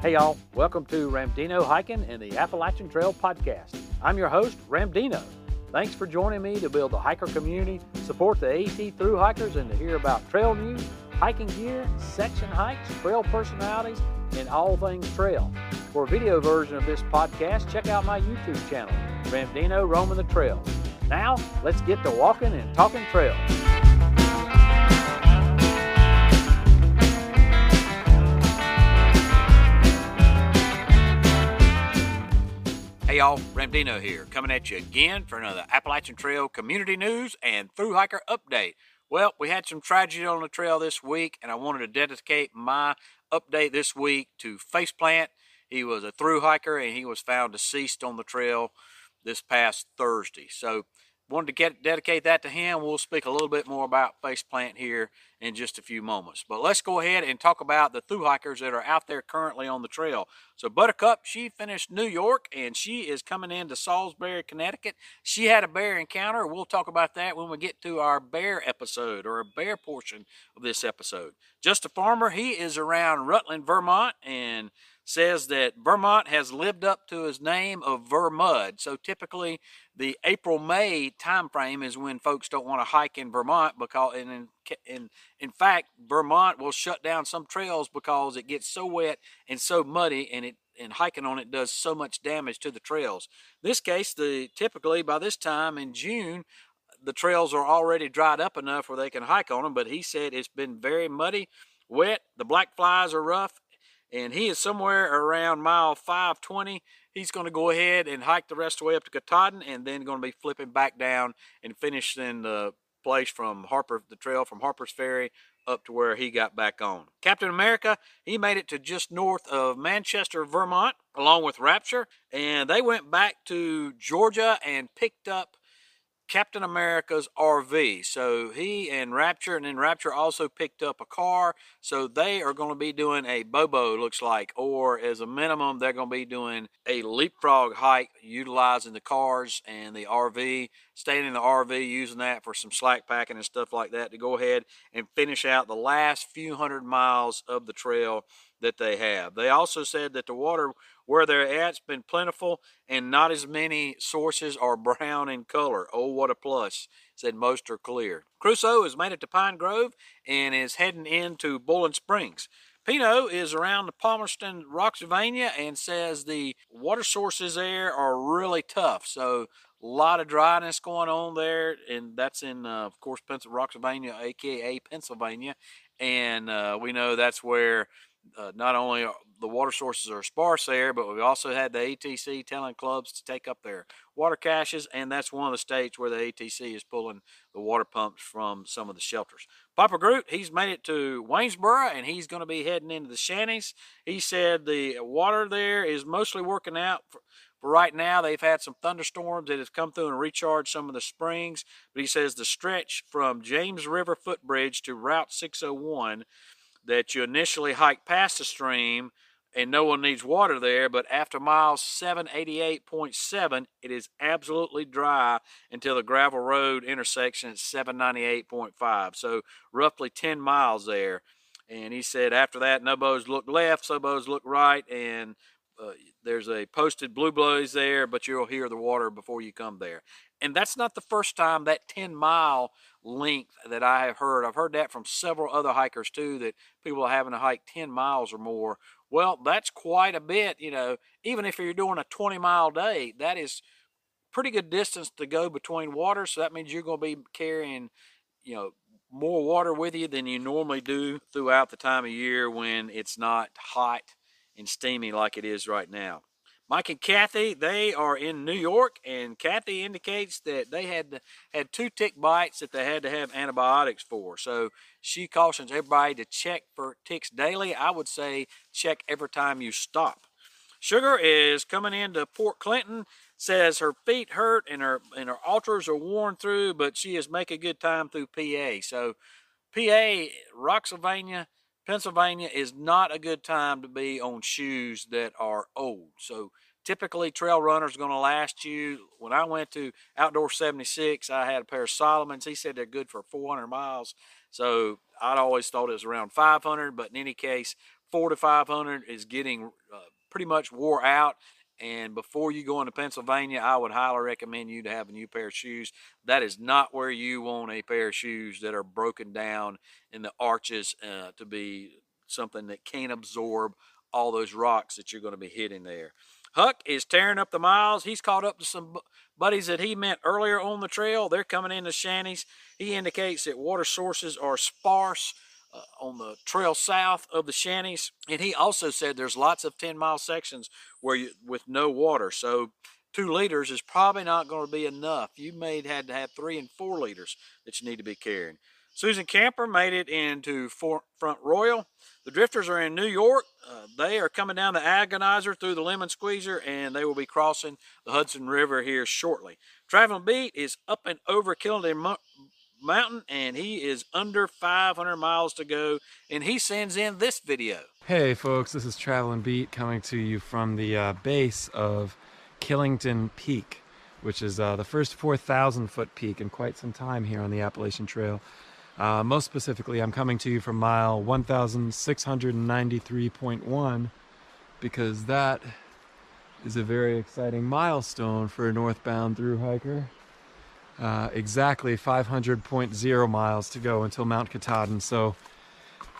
Hey y'all, welcome to Ramdino Hiking and the Appalachian Trail Podcast. I'm your host, Ramdino. Thanks for joining me to build a hiker community, support the AT through hikers, and to hear about trail news, hiking gear, section hikes, trail personalities, and all things trail. For a video version of this podcast, check out my YouTube channel, Ramdino Roaming the Trail. Now, let's get to walking and talking trail. Y'all, Ramdino here, coming at you again for another Appalachian Trail community news and through hiker update. Well, we had some tragedy on the trail this week, and I wanted to dedicate my update this week to Faceplant. He was a through hiker and he was found deceased on the trail this past Thursday. So wanted to get dedicate that to him. We'll speak a little bit more about Faceplant here in just a few moments. But let's go ahead and talk about the through hikers that are out there currently on the trail. So Buttercup, she finished New York and she is coming into Salisbury, Connecticut. She had a bear encounter. We'll talk about that when we get to our bear episode or a bear portion of this episode. Just a farmer, he is around Rutland, Vermont, and says that Vermont has lived up to his name of Vermud. So typically the April May time frame is when folks don't want to hike in Vermont because and in, in in fact Vermont will shut down some trails because it gets so wet and so muddy and it and hiking on it does so much damage to the trails. This case the typically by this time in June the trails are already dried up enough where they can hike on them but he said it's been very muddy wet the black flies are rough and he is somewhere around mile 520. He's going to go ahead and hike the rest of the way up to Katahdin and then going to be flipping back down and finishing the place from Harper, the trail from Harper's Ferry up to where he got back on. Captain America, he made it to just north of Manchester, Vermont, along with Rapture, and they went back to Georgia and picked up Captain America's RV. So he and Rapture, and then Rapture also picked up a car. So they are going to be doing a Bobo, looks like, or as a minimum, they're going to be doing a leapfrog hike utilizing the cars and the RV, staying in the RV, using that for some slack packing and stuff like that to go ahead and finish out the last few hundred miles of the trail that they have. They also said that the water where they're at has been plentiful and not as many sources are brown in color. Oh, what a plus. Said most are clear. Crusoe has made it to Pine Grove and is heading into Boiling Springs. Pino is around the Palmerton, Roxylvania, and says the water sources there are really tough. So a lot of dryness going on there, and that's in, uh, of course, Pennsylvania, Roxylvania, aka Pennsylvania, and uh, we know that's where uh, not only the water sources are sparse there, but we've also had the ATC telling clubs to take up their water caches, and that's one of the states where the ATC is pulling the water pumps from some of the shelters. Papa Groot, he's made it to Waynesboro, and he's going to be heading into the Shanties. He said the water there is mostly working out. For, for right now, they've had some thunderstorms that have come through and recharged some of the springs, but he says the stretch from James River Footbridge to Route 601 that you initially hike past the stream and no one needs water there, but after mile 788.7, it is absolutely dry until the gravel road intersection at 798.5. So roughly 10 miles there. And he said after that, Nobos look left, Sobos look right, and uh, there's a posted blue blaze there, but you'll hear the water before you come there. And that's not the first time that 10 mile length that I have heard. I've heard that from several other hikers too, that people are having to hike 10 miles or more. Well, that's quite a bit, you know, even if you're doing a 20 mile day, that is pretty good distance to go between water. So that means you're going to be carrying, you know, more water with you than you normally do throughout the time of year when it's not hot and steamy like it is right now. Mike and Kathy, they are in New York, and Kathy indicates that they had had two tick bites that they had to have antibiotics for. So she cautions everybody to check for ticks daily. I would say check every time you stop. Sugar is coming into Port Clinton. Says her feet hurt and her and her Altras are worn through, but she is making good time through PA. So PA, Roxylvania, Pennsylvania is not a good time to be on shoes that are old. So typically trail runners going to last you. When I went to Outdoor 76, I had a pair of Salomons. He said they're good for 400 miles. So I'd always thought it was around 500, but in any case, four to 500 is getting uh, pretty much wore out. And before you go into Pennsylvania, I would highly recommend you to have a new pair of shoes. That is not where you want a pair of shoes that are broken down in the arches uh, to be something that can't absorb all those rocks that you're going to be hitting there. Huck is tearing up the miles. He's caught up to some buddies that he met earlier on the trail. They're coming into shanties. He indicates that water sources are sparse uh, on the trail south of the shanties. And he also said there's lots of 10 mile sections where you, with no water. So two liters is probably not going to be enough. You may have to have three and four liters that you need to be carrying. Susan Camper made it into Front Royal. The Drifters are in New York. Uh, they are coming down the Agonizer through the Lemon Squeezer, and they will be crossing the Hudson River here shortly. Traveling Beat is up and over Killington Mountain, and he is under 500 miles to go, and he sends in this video. Hey folks, this is Traveling Beat coming to you from the uh, base of Killington Peak, which is uh, the first 4,000 foot peak in quite some time here on the Appalachian Trail. Uh, most specifically, I'm coming to you from mile 1693.1 because that is a very exciting milestone for a northbound through hiker. Uh, exactly 500.0 miles to go until Mount Katahdin. So,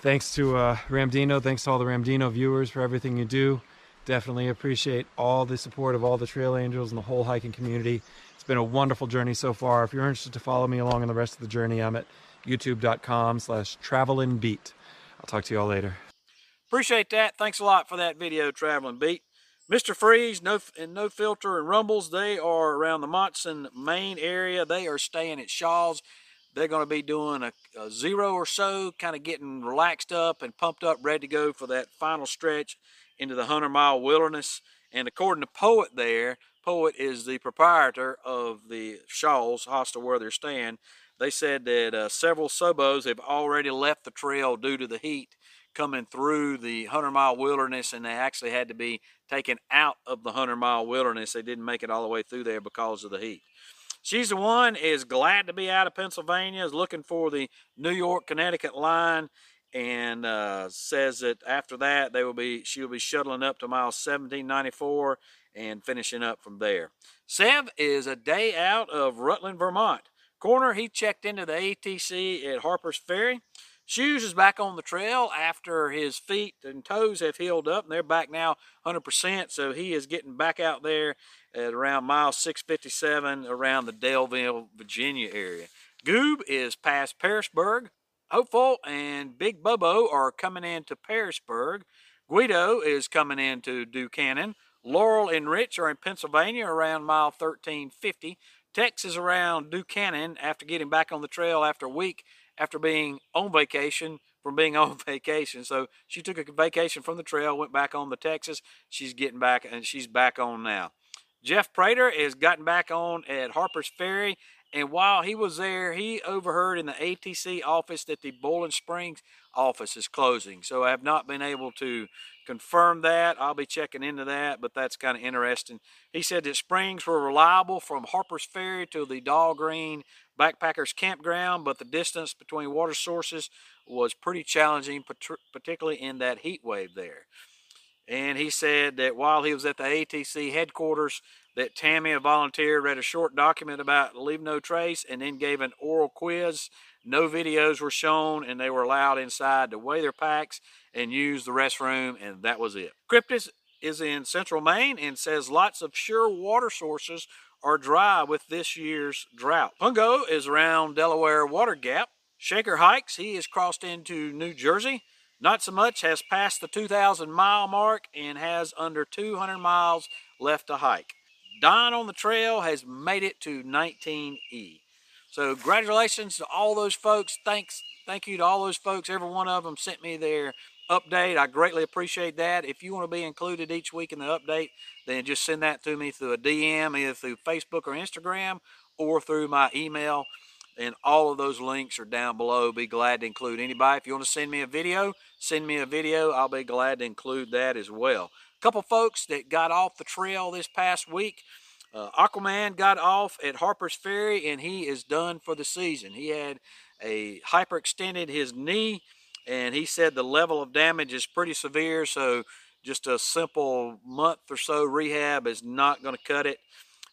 thanks to uh, Ramdino, thanks to all the Ramdino viewers for everything you do. Definitely appreciate all the support of all the trail angels and the whole hiking community. It's been a wonderful journey so far. If you're interested to follow me along on the rest of the journey, I'm at youtube.com slash traveling beat. I'll talk to you all later. Appreciate that. Thanks a lot for that video, Traveling Beat. Mr. Freeze, no and no filter and rumbles. They are around the Monson Maine area. They are staying at Shaw's. They're going to be doing a, a zero or so, kind of getting relaxed up and pumped up, ready to go for that final stretch into the 100 mile wilderness. And according to Poet there, Poet is the proprietor of the Shaw's hostel where they're staying. They said that uh, several Sobos have already left the trail due to the heat coming through the 100 mile wilderness and they actually had to be taken out of the 100 mile wilderness. They didn't make it all the way through there because of the heat. She's the one is glad to be out of Pennsylvania, is looking for the New York Connecticut line, and uh, says that after that they will be she will be shuttling up to mile 1794 and finishing up from there. Sev is a day out of Rutland, Vermont. Corner, he checked into the ATC at Harper's Ferry. Shoes is back on the trail after his feet and toes have healed up, and they're back now 100%. So he is getting back out there at around mile 657 around the Daleville, Virginia area. Goob is past Pearisburg. Hopeful and Big Bobo are coming into Pearisburg. Guido is coming into Duquesne. Laurel and Rich are in Pennsylvania around mile 1350. Texas around Duquesne after getting back on the trail after a week after being on vacation from being on vacation. So she took a vacation from the trail, went back on the Texas. She's getting back and she's back on now. Jeff Prater has gotten back on at Harper's Ferry. And while he was there, he overheard in the ATC office that the Boiling Springs office is closing. So I have not been able to confirm that. I'll be checking into that, but that's kind of interesting. He said that springs were reliable from Harper's Ferry to the Dahlgren Backpackers Campground, but the distance between water sources was pretty challenging, particularly in that heat wave there. And he said that while he was at the ATC headquarters, that Tammy, a volunteer, read a short document about Leave No Trace and then gave an oral quiz. No videos were shown, and they were allowed inside to weigh their packs and use the restroom, and that was it. Cryptis is in central Maine and says lots of sure water sources are dry with this year's drought. Pungo is around Delaware Water Gap. Shaker hikes, he has crossed into New Jersey. Not so much, has passed the 2,000 mile mark and has under 200 miles left to hike. Don on the trail has made it to 19E. So congratulations to all those folks. Thanks, thank you to all those folks. Every one of them sent me their update. I greatly appreciate that. If you want to be included each week in the update, then just send that to me through a DM, either through Facebook or Instagram, or through my email. And all of those links are down below. Be glad to include anybody. If you want to send me a video, send me a video. I'll be glad to include that as well A couple folks that got off the trail this past week. Uh, Aquaman got off at Harper's Ferry and he is done for the season. He had a hyperextended his knee and he said the level of damage is pretty severe. So just a simple month or so rehab is not going to cut it.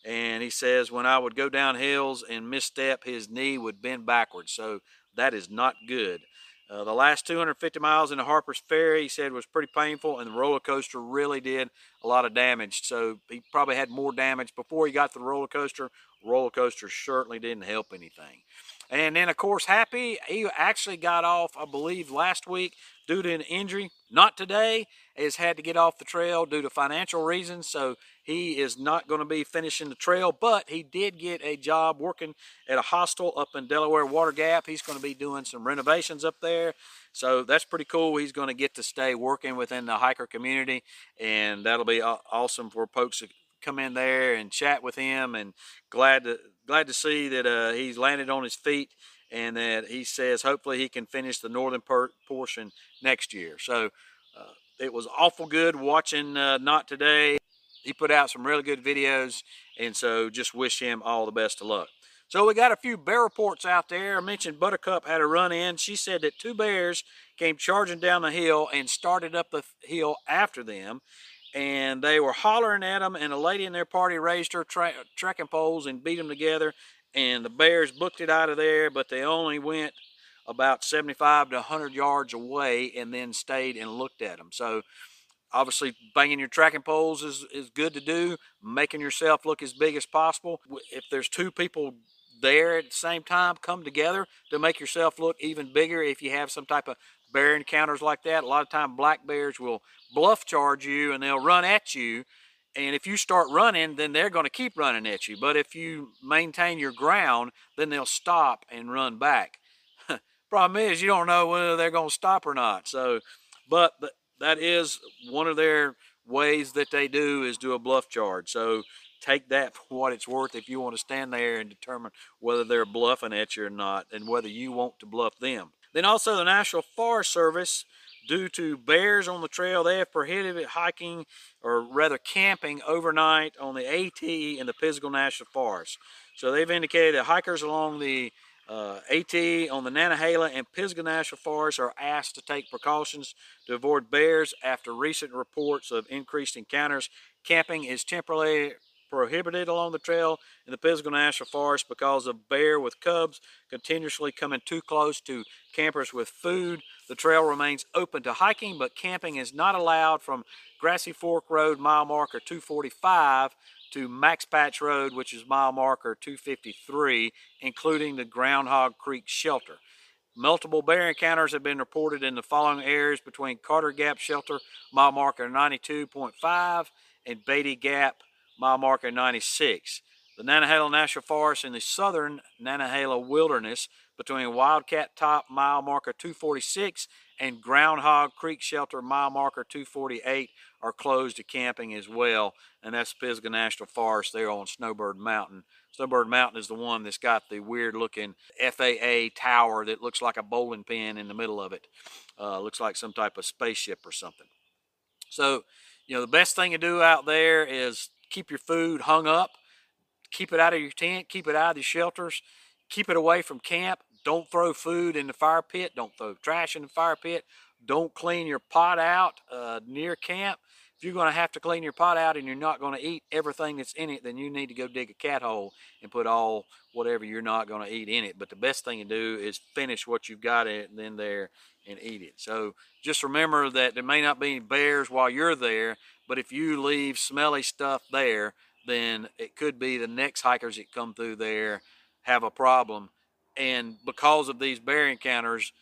And he says when I would go down hills and misstep, his knee would bend backwards. So that is not good. Uh, the last 250 miles in the Harper's Ferry, he said, was pretty painful, and the roller coaster really did a lot of damage. So he probably had more damage before he got to the roller coaster. Roller coaster certainly didn't help anything. And then, of course, Happy, he actually got off, I believe, last week due to an injury. Not today, has had to get off the trail due to financial reasons. So he is not going to be finishing the trail, but he did get a job working at a hostel up in Delaware Water Gap. He's going to be doing some renovations up there. So that's pretty cool. He's going to get to stay working within the hiker community, and that'll be awesome for folks to come in there and chat with him. And glad to glad to see that uh, he's landed on his feet and that he says hopefully he can finish the northern portion next year. So uh, it was awful good watching uh, Not Today. He put out some really good videos, and so just wish him all the best of luck. So we got a few bear reports out there. I mentioned Buttercup had a run in. She said that two bears came charging down the hill and started up the hill after them. And they were hollering at them, and a lady in their party raised her tra trekking poles and beat them together. And the bears booked it out of there, but they only went about 75 to 100 yards away and then stayed and looked at them. So obviously banging your trekking poles is, is good to do, making yourself look as big as possible. If there's two people there at the same time, come together to make yourself look even bigger if you have some type of bear encounters like that. A lot of time black bears will bluff charge you and they'll run at you. And if you start running, then they're going to keep running at you. But if you maintain your ground, then they'll stop and run back. Problem is, you don't know whether they're going to stop or not. So, but that is one of their ways that they do is do a bluff charge. So take that for what it's worth if you want to stand there and determine whether they're bluffing at you or not and whether you want to bluff them. Then also the National Forest Service, due to bears on the trail, they have prohibited hiking or rather camping overnight on the AT in the Pisgah National Forest. So they've indicated that hikers along the uh, AT on the Nantahala and Pisgah National Forest are asked to take precautions to avoid bears after recent reports of increased encounters. Camping is temporarily prohibited along the trail in the Pisgah National Forest because of bear with cubs continuously coming too close to campers with food. The trail remains open to hiking, but camping is not allowed from Grassy Fork Road mile marker 245 to Max Patch Road, which is mile marker 253, including the Groundhog Creek Shelter. Multiple bear encounters have been reported in the following areas between Carter Gap Shelter, mile marker 92.5, and Beatty Gap, mile marker 96. The Nantahala National Forest in the southern Nantahala Wilderness between Wildcat Top, mile marker 246, and Groundhog Creek Shelter, mile marker 248, are closed to camping as well. And that's Pisgah National Forest there on Snowbird Mountain. Snowbird Mountain is the one that's got the weird looking FAA tower that looks like a bowling pin in the middle of it. Uh, looks like some type of spaceship or something. So, you know, the best thing to do out there is keep your food hung up, keep it out of your tent, keep it out of the shelters, keep it away from camp. Don't throw food in the fire pit. Don't throw trash in the fire pit. Don't clean your pot out uh, near camp. If you're going to have to clean your pot out and you're not going to eat everything that's in it, then you need to go dig a cat hole and put all whatever you're not going to eat in it. But the best thing to do is finish what you've got in then there and eat it. So just remember that there may not be any bears while you're there, but if you leave smelly stuff there, then it could be the next hikers that come through there have a problem. And because of these bear encounters,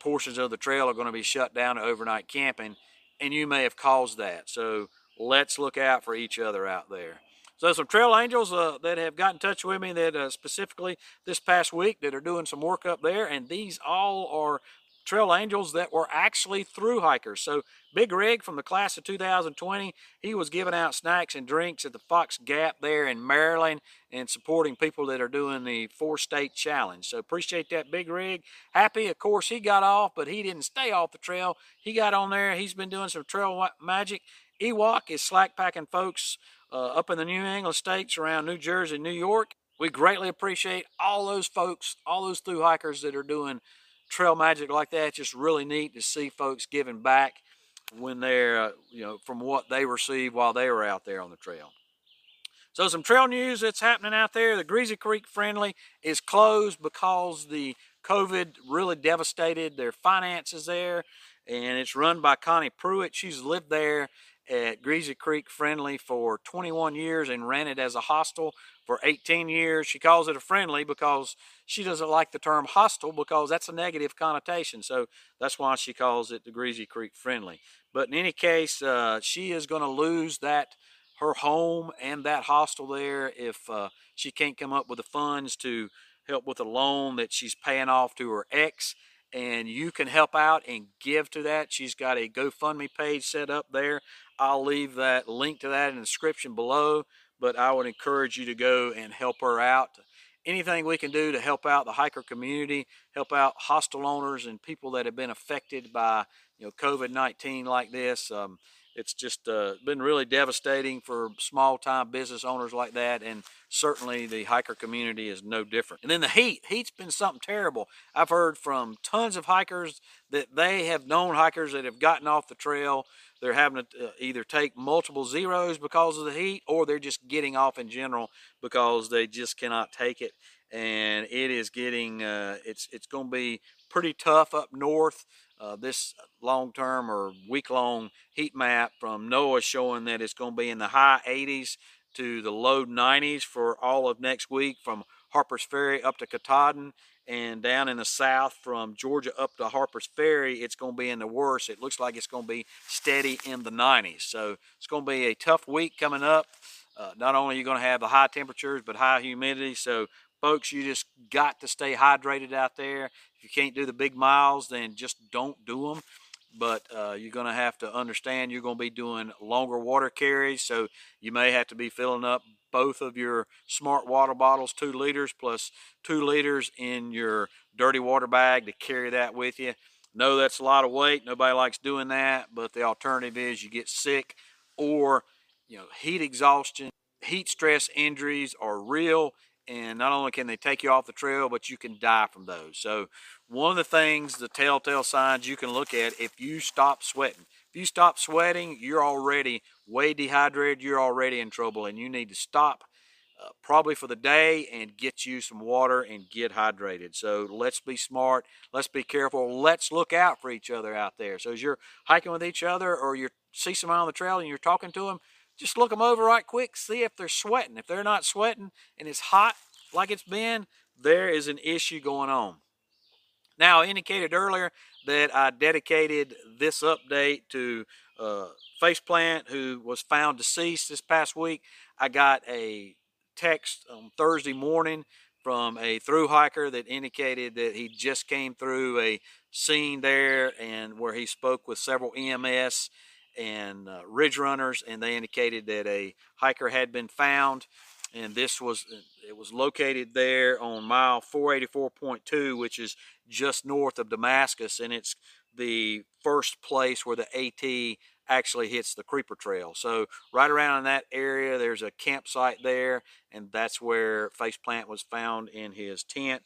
portions of the trail are going to be shut down to overnight camping, and you may have caused that. So let's look out for each other out there. So some trail angels uh, that have got in touch with me that uh, specifically this past week that are doing some work up there, and these all are trail angels that were actually through hikers. So Big Rig from the class of 2020, he was giving out snacks and drinks at the Fox Gap there in Maryland and supporting people that are doing the four-state challenge. So appreciate that Big Rig. Happy, of course, he got off, but he didn't stay off the trail. He got on there. He's been doing some trail magic. Ewok is slack packing folks uh, up in the New England states around New Jersey, New York. We greatly appreciate all those folks, all those through hikers that are doing trail magic like that. Just really neat to see folks giving back when they're, uh, you know, from what they received while they were out there on the trail. So some trail news that's happening out there. The Greasy Creek Friendly is closed because the COVID really devastated their finances there. And it's run by Connie Pruitt. She's lived there at Greasy Creek Friendly for 21 years and ran it as a hostel for 18 years. She calls it a friendly because she doesn't like the term hostel because that's a negative connotation. So that's why she calls it the Greasy Creek Friendly. But in any case, uh, she is going to lose that her home and that hostel there if uh, she can't come up with the funds to help with a loan that she's paying off to her ex and you can help out and give to that. She's got a GoFundMe page set up there. I'll leave that link to that in the description below, but I would encourage you to go and help her out. Anything we can do to help out the hiker community, help out hostel owners and people that have been affected by you know COVID-19 like this. Um, it's just uh, been really devastating for small time business owners like that and certainly the hiker community is no different. And then the heat heat's been something terrible. I've heard from tons of hikers that they have known hikers that have gotten off the trail. They're having to uh, either take multiple zeros because of the heat or they're just getting off in general because they just cannot take it. And it is getting uh, it's it's going to be pretty tough up north uh, this long-term or week-long heat map from NOAA showing that it's going to be in the high 80s to the low 90s for all of next week from Harper's Ferry up to Katahdin and down in the south from Georgia up to Harper's Ferry, it's going to be in the worst. It looks like it's going to be steady in the 90s. So it's going to be a tough week coming up. Uh, not only are you going to have the high temperatures, but high humidity. So folks, you just got to stay hydrated out there. If you can't do the big miles, then just don't do them. But uh, you're going to have to understand you're going to be doing longer water carries. So you may have to be filling up both of your smart water bottles, two liters plus two liters in your dirty water bag to carry that with you. No, that's a lot of weight. Nobody likes doing that. But the alternative is you get sick or, you know, heat exhaustion, heat stress injuries are real and not only can they take you off the trail, but you can die from those. So one of the things, the telltale signs you can look at if you stop sweating. If you stop sweating, you're already way dehydrated, you're already in trouble, and you need to stop uh, probably for the day and get you some water and get hydrated. So let's be smart, let's be careful, let's look out for each other out there. So as you're hiking with each other or you see someone on the trail and you're talking to them, just look them over right quick, see if they're sweating. If they're not sweating and it's hot like it's been, there is an issue going on. Now, I indicated earlier that I dedicated this update to uh, Faceplant, who was found deceased this past week. I got a text on Thursday morning from a through hiker that indicated that he just came through a scene there and where he spoke with several EMS and uh, ridge runners, and they indicated that a hiker had been found, and this was it was located there on mile 484.2, which is just north of Damascus, and it's the first place where the AT actually hits the creeper trail. So right around in that area, there's a campsite there, and that's where Faceplant was found in his tent.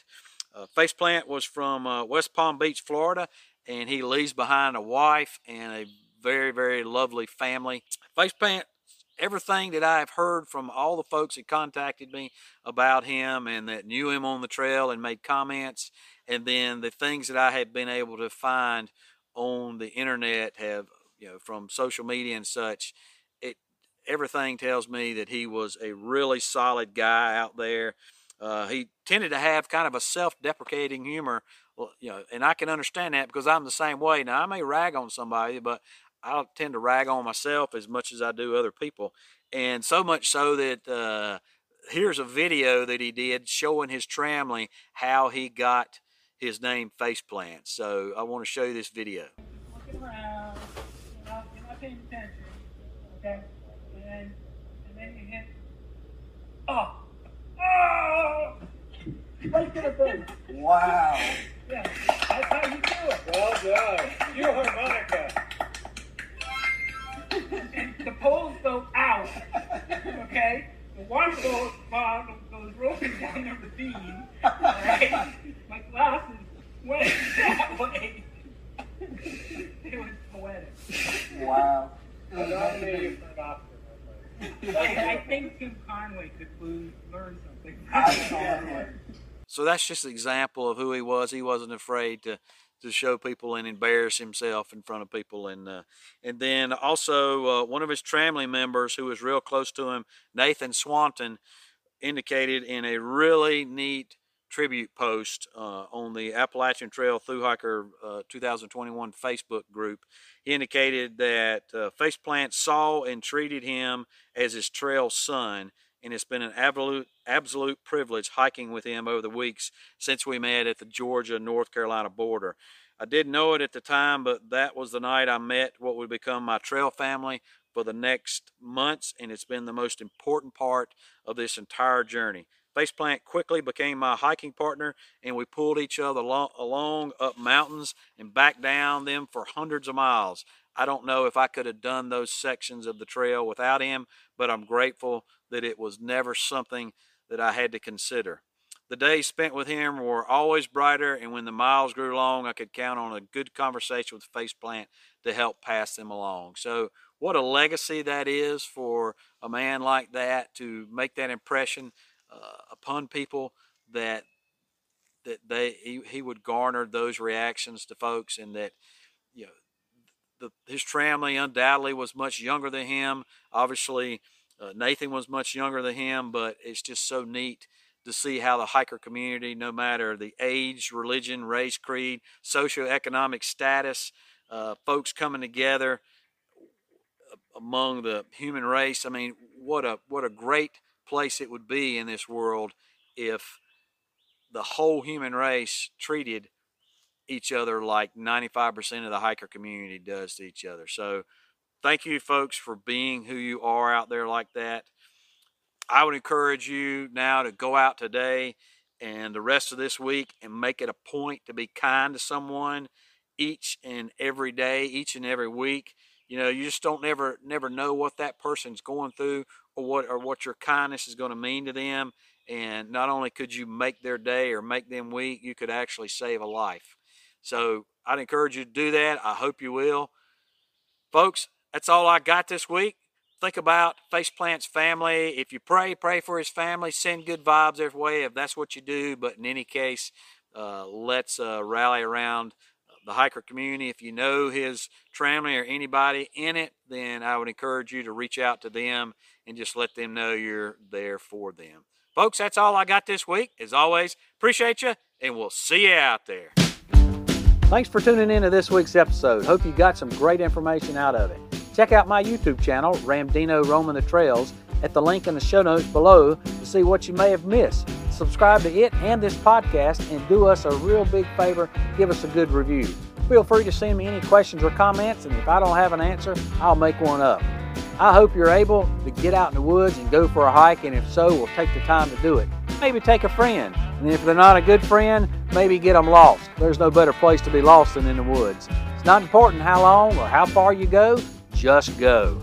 Uh, Faceplant was from uh, West Palm Beach, Florida, and he leaves behind a wife and a very, very lovely family. Faceplant, everything that I've heard from all the folks that contacted me about him and that knew him on the trail and made comments, and then the things that I have been able to find on the internet have, you know, from social media and such, it everything tells me that he was a really solid guy out there. Uh, he tended to have kind of a self-deprecating humor, you know, and I can understand that because I'm the same way. Now I may rag on somebody, but I tend to rag on myself as much as I do other people, and so much so that uh, here's a video that he did showing his tramily how he got his name Faceplant. So I want to show you this video. Looking around, you're not, you're not paying attention, okay? And then, and then you hit, oh, oh, right to the face. Wow. Yeah, that's how you do it. Well done. You harmonica. And the poles go out, okay? The water goes, uh, goes rolling down the ravine, right? My glasses went that way. it was poetic. Wow. I nominate you for an Oscar. I, I think Tim Conway could learn, learn something. Absolutely. So that's just an example of who he was. He wasn't afraid to to show people and embarrass himself in front of people, and uh, and then also uh, one of his family members who was real close to him, Nathan Swanton, indicated in a really neat tribute post uh, on the Appalachian Trail Through Hiker uh, 2021 Facebook group. He indicated that uh, Faceplant saw and treated him as his trail son, and it's been an absolute absolute privilege hiking with him over the weeks since we met at the Georgia North Carolina border. I didn't know it at the time, but that was the night I met what would become my trail family for the next months, and it's been the most important part of this entire journey. Faceplant quickly became my hiking partner, and we pulled each other along, along up mountains and back down them for hundreds of miles. I don't know if I could have done those sections of the trail without him, but I'm grateful that it was never something that I had to consider. The days spent with him were always brighter, and when the miles grew long, I could count on a good conversation with Faceplant to help pass them along. So, what a legacy that is for a man like that to make that impression uh, upon people that that they he, he would garner those reactions to folks, and that you know the, his family undoubtedly was much younger than him. Obviously, uh, Nathan was much younger than him, but it's just so neat to see how the hiker community, no matter the age, religion, race, creed, socioeconomic status, uh, folks coming together among the human race. I mean, what a what a great place it would be in this world if the whole human race treated each other like 95% of the hiker community does to each other. So, thank you, folks, for being who you are out there like that. I would encourage you now to go out today and the rest of this week and make it a point to be kind to someone each and every day, each and every week. You know, you just don't never never know what that person's going through or what or what your kindness is going to mean to them. And not only could you make their day or make them week, you could actually save a life. So I'd encourage you to do that. I hope you will. Folks, that's all I got this week think about Faceplant's family. If you pray, pray for his family. Send good vibes their way if that's what you do. But in any case, uh, let's uh, rally around the hiker community. If you know his family or anybody in it, then I would encourage you to reach out to them and just let them know you're there for them. Folks, that's all I got this week. As always, appreciate you, and we'll see you out there. Thanks for tuning in to this week's episode. Hope you got some great information out of it. Check out my YouTube channel, Ramdino Roaming the Trails, at the link in the show notes below to see what you may have missed. Subscribe to it and this podcast and do us a real big favor give us a good review. Feel free to send me any questions or comments, and if I don't have an answer, I'll make one up. I hope you're able to get out in the woods and go for a hike, and if so, we'll take the time to do it. Maybe take a friend, and if they're not a good friend, maybe get them lost. There's no better place to be lost than in the woods. It's not important how long or how far you go, just go.